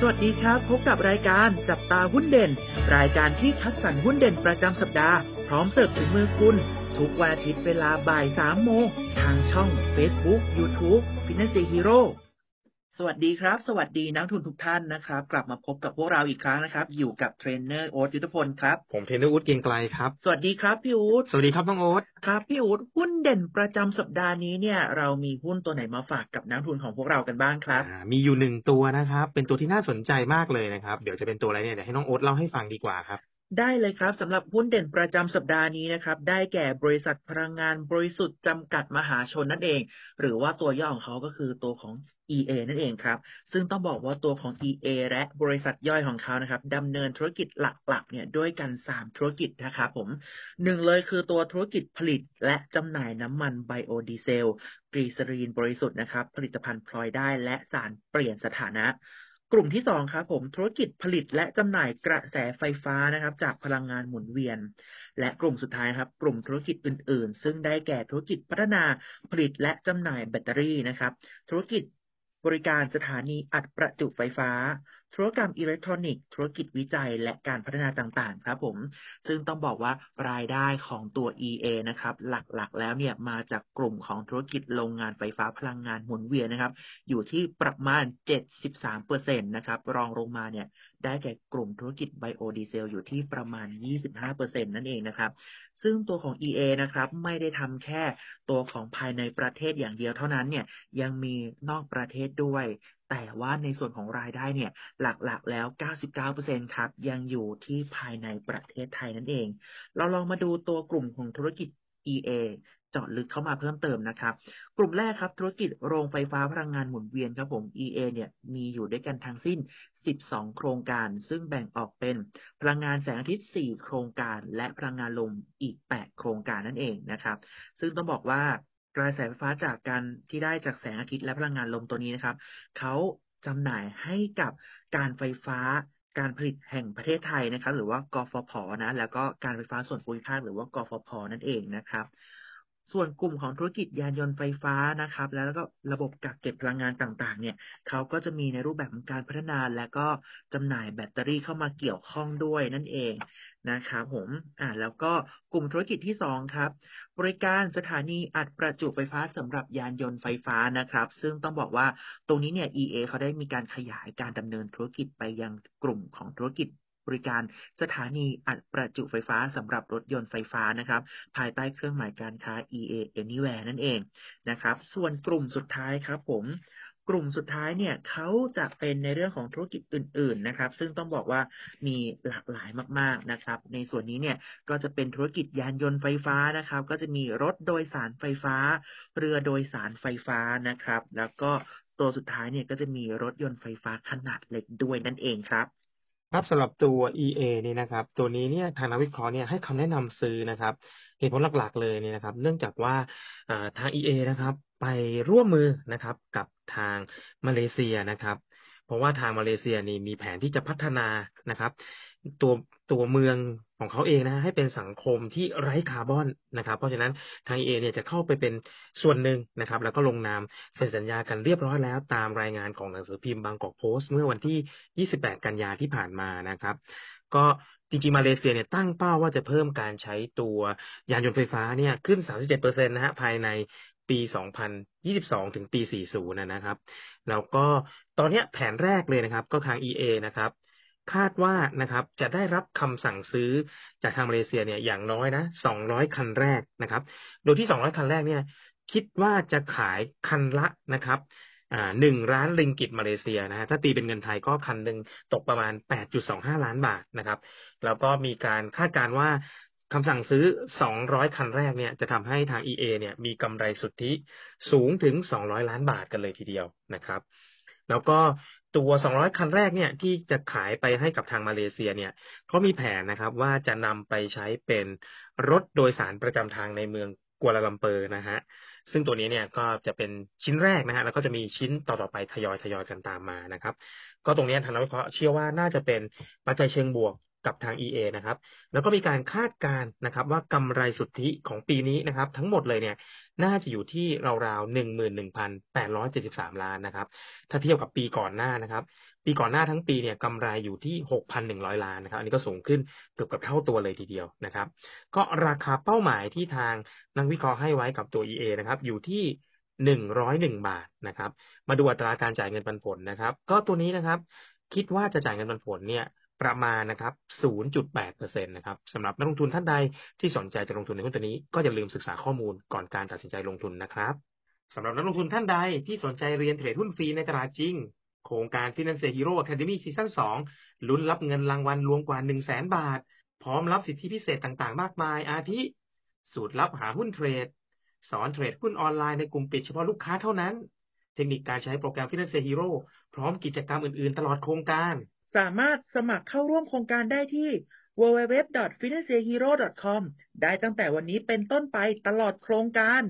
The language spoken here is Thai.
สวัสดีครับ พบกับรายการจับตาหุ้นเด่น รายการที่คัดสรรหุ้นเด่นประจำสัปดาห์ พร้อมเสิร์ฟถึงมือคุณ ทุกวันอาทิตย์เวลาบ่าย3โมงทางช่อง Facebook YouTube f i n a n c e Hero สวัสดีครับ สวัสดีนักทุนทุกท่านนะครับ กลับมาพบกับพวกเราอีกครั้งนะครับ อยู่กับเทรนเนอร์โอ๊ตยุทธพลครับ ผมเทรนเนอร์อู๊ดเกรียงไกรครับ สวัสดีครับพี่อู๊ดสวัสดีครับน้องโอ๊ตครับพี่อู๊ดหุ้นเด่นประจำสัปดาห์นี้เนี่ยเรามีหุ้นตัวไหนมาฝากกับนักทุนของพวกเรากันบ้างครับอ่ามีอยู่หนึ่งตัวนะครับ เป็นตัวที่น่าสนใจมากเลยนะครับ เดี๋ยวจะเป็นตัวอะไรเนี่ยเดี๋ยวให้น้องโอ๊ตเล่าให้ฟังดีกว่าครับได้เลยครับสำหรับหุ้นเด่นประจำสัปดาห์นี้นะครับ ได้แก่บริษัทพลังงานบริสุทธิ์จำกัดมหาชนนั่นเอง หรือว่าตัวย่อของเขาก็คือตัวของ EA นั่นเองครับ ซึ่งต้องบอกว่าตัวของ EA และบริษัทย่อยของเขานะครับดำเนินธุรกิจหลักๆเนี่ยด้วยกัน 3 ธุรกิจนะครับผมหนึ่งเลยคือตัวธุรกิจผลิตและจำหน่ายน้ำมันไบโอดีเซลกลีเซอรีนบริสุทธิ์นะครับ ผลิตภัณฑ์พลอยได้และสารเปลี่ยนสถานะกลุ่มที่สองครับผมธุรกิจผลิตและจำหน่ายกระแสไฟฟ้านะครับ จากพลังงานหมุนเวียน และกลุ่มสุดท้ายครับ กลุ่มธุรกิจอื่น ๆ ซึ่งได้แก่ธุรกิจพัฒนาผลิตและจำหน่ายแบตเตอรี่นะครับ ธุรกิจ บริการสถานีอัดประจุไฟฟ้า ธุรกรรมอิเล็กทรอนิกส์ ธุรกิจวิจัยและการพัฒนาต่างๆ ครับผม ซึ่งต้องบอกว่ารายได้ของตัว EA นะครับ หลักๆ แล้วเนี่ยมาจากกลุ่มของธุรกิจโรงงานไฟฟ้าพลังงานหมุนเวียนนะครับ อยู่ที่ประมาณ 73%นะครับ รองลงมาเนี่ย ได้แก่กลุ่มธุรกิจไบโอดีเซลอยู่ที่ประมาณ 25%นั่นเองนะครับ ซึ่งตัวของ EA นะครับไม่ได้ทำแค่ตัวของภายในประเทศอย่างเดียวเท่านั้นเนี่ยยังมีนอกประเทศด้วย แต่ว่าในส่วนของรายได้เนี่ยหลักๆแล้ว 99%ครับยังอยู่ที่ภายในประเทศไทยนั่นเอง เราลองมาดูตัวกลุ่มของธุรกิจ EA เจาะลึกเข้ามาเพิ่มเติมนะครับ กลุ่มแรกครับธุรกิจโรงไฟฟ้าพลังงานหมุนเวียนครับผม EA เนี่ยมีอยู่ด้วยกันทั้งสิ้น 12 โครงการ ซึ่งแบ่งออกเป็นพลังงานแสงอาทิตย์ 4 โครงการ และพลังงานลมอีก 8 โครงการนั่นเองนะครับ ซึ่งต้องบอกว่ากระแสไฟฟ้าจากการที่ได้จากแสงอาทิตย์และพลังงานลมตัวนี้นะครับเขาจำหน่ายให้กับการไฟฟ้าการผลิตแห่งประเทศไทยนะครับ หรือว่ากฟผนะ แล้วก็การไฟฟ้าส่วนภูมิภาคหรือว่ากฟผนั่นเองนะครับ ส่วนกลุ่มของธุรกิจยานยนต์ไฟฟ้านะครับ แล้วก็ระบบกักเก็บพลังงานต่างๆ เนี่ยเขาก็จะมีในรูปแบบของการพัฒนาและก็จำหน่ายแบตเตอรี่เข้ามาเกี่ยวข้องด้วยนั่นเองนะครับผมอ่าแล้วก็กลุ่มธุรกิจที่สองครับ บริการสถานีอัดประจุไฟฟ้าสำหรับยานยนต์ไฟฟ้านะครับ ซึ่งต้องบอกว่าตรงนี้เนี่ย EA เขาได้มีการขยายการดำเนินธุรกิจไปยังกลุ่มของธุรกิจ บริการสถานีอัดประจุไฟฟ้าสำหรับรถยนต์ไฟฟ้านะครับ ภายใต้เครื่องหมายการค้า EA Anywhere นั่นเองนะครับ ส่วนกลุ่มสุดท้ายครับผมกลุ่มสุดท้ายเนี่ยเขาจะเป็นในเรื่องของธุรกิจอื่น ๆนะครับ ซึ่งต้องบอกว่ามีหลากหลายมาก ๆนะครับ ในส่วนนี้เนี่ยก็จะเป็นธุรกิจยานยนต์ไฟฟ้านะครับ ก็จะมีรถโดยสารไฟฟ้า เรือโดยสารไฟฟ้านะครับ แล้วก็ตัวสุดท้ายเนี่ยก็จะมีรถยนต์ไฟฟ้าขนาดเล็กด้วยนั่นเองครับ ครับสำหรับตัว EA นี่นะครับ ตัวนี้เนี่ยทางนักวิเคราะห์เนี่ยให้คำแนะนำซื้อนะครับ เหตุผลหลักๆเลยเนี่ยนะครับ เนื่องจากว่าอ่าทาง EA นะครับ ไปร่วมมือนะครับกับทางมาเลเซียนะครับ เพราะว่าทางมาเลเซียนี่มีแผนที่จะพัฒนานะครับ ตัวตัวเมือง ของเขาเองนะฮะให้เป็นสังคมที่ไร้คาร์บอนนะครับ เพราะฉะนั้นทาง EA เนี่ยจะเข้าไปเป็นส่วนหนึ่งนะครับ แล้วก็ลงนามเซ็นสัญญากันเรียบร้อยแล้ว ตามรายงานของหนังสือพิมพ์บางกอกโพสต์เมื่อวันที่ 28 กันยาที่ผ่านมานะครับ ก็จริงๆมาเลเซียเนี่ยตั้งเป้าว่าจะเพิ่มการใช้ตัวยานยนต์ไฟฟ้าเนี่ยขึ้น 37%นะฮะภายในปี 2022 ถึงปี 40 นะครับ แล้วก็ตอนนี้แผนแรกเลยนะครับ ก็ทาง EA นะครับ คาดว่านะครับ จะได้รับคำสั่งซื้อจากทางมาเลเซียเนี่ยอย่างน้อยนะ200คันแรกนะครับ โดยที่200คันแรกเนี่ย คิดว่าจะขายคันละนะครับหนึ่งล้านริงกิตมาเลเซียนะฮะถ้าตีเป็นเงินไทยก็คันหนึ่งตกประมาณ 8.25 ล้านบาทนะครับ แล้วก็มีการคาดการว่าคำสั่งซื้อ 200 คันแรกเนี่ยจะทำให้ทาง EA เนี่ยมีกำไรสุทธิสูงถึง 200 ล้านบาทกันเลยทีเดียวนะครับ แล้วก็ตัว 200 คันแรกเนี่ยที่จะขายไปให้กับทางมาเลเซียเนี่ยเขามีแผนนะครับว่าจะนำไปใช้เป็นรถโดยสารประจำทางในเมืองกัวลาลัมเปอร์นะฮะ ซึ่งตัวนี้เนี่ยก็จะเป็นชิ้นแรกนะฮะ แล้วก็จะมีชิ้นต่อๆไปทยอยทยอยกันตามมานะครับ ก็ตรงนี้ทางนักวิเคราะห์เชื่อว่าน่าจะเป็นปัจจัยเชิงบวก กับทาง EA นะครับ แล้วก็มีการคาดการณ์นะครับ ว่ากำไรสุทธิของปีนี้นะครับ ทั้งหมดเลยเนี่ยน่าจะอยู่ที่ราวๆหนึ่งหมื่นหนึ่งพันแปดร้อยเจ็ดสิบสามล้านนะครับ ถ้าเทียบกับปีก่อนหน้านะครับ ปีก่อนหน้าทั้งปีเนี่ยกำไรอยู่ที่6,100ล้านนะครับ อันนี้ก็สูงขึ้นเกือบกับเท่าตัวเลยทีเดียวนะครับ ก็ราคาเป้าหมายที่ทางนักวิเคราะห์ให้ไว้กับตัว EA นะครับ อยู่ที่101บาทนะครับ มาดูอัตราการจ่ายเงินปันผลนะครับ ก็ตัวนี้นะครับ คิดว่าจะจ่ายเงินปันผลเนี่ย ประมาณนะครับ 0.8%นะครับสำหรับนักลงทุนท่านใดที่สนใจจะลงทุนในหุ้นตัวนี้ ก็อย่าลืมศึกษาข้อมูลก่อนการตัดสินใจลงทุนนะครับสำหรับนักลงทุนท่านใดที่สนใจเรียนเทรดหุ้นฟรีในตลาดจริง โครงการ Finance Hero Academy ซีซั่น2ลุ้นรับเงินรางวัลรวมกว่า 1 0 0 0 0แบาท พร้อมรับสิทธิพิเศษต่างๆ มากมาย อาทิ สูตรลับหาหุ้นเทรด สอนเทรดหุ้นออนไลน์ในกลุ่มปิดเฉพาะลูกค้าเท่านั้น เทคนิคการใช้โปรแกรม Finance Hero พร้อมกิจกรรมอื่นๆ ตลอดโครงการ สามารถสมัครเข้าร่วมโครงการได้ที่ www.financehero.com ได้ตั้งแต่วันนี้เป็นต้นไปตลอดโครงการ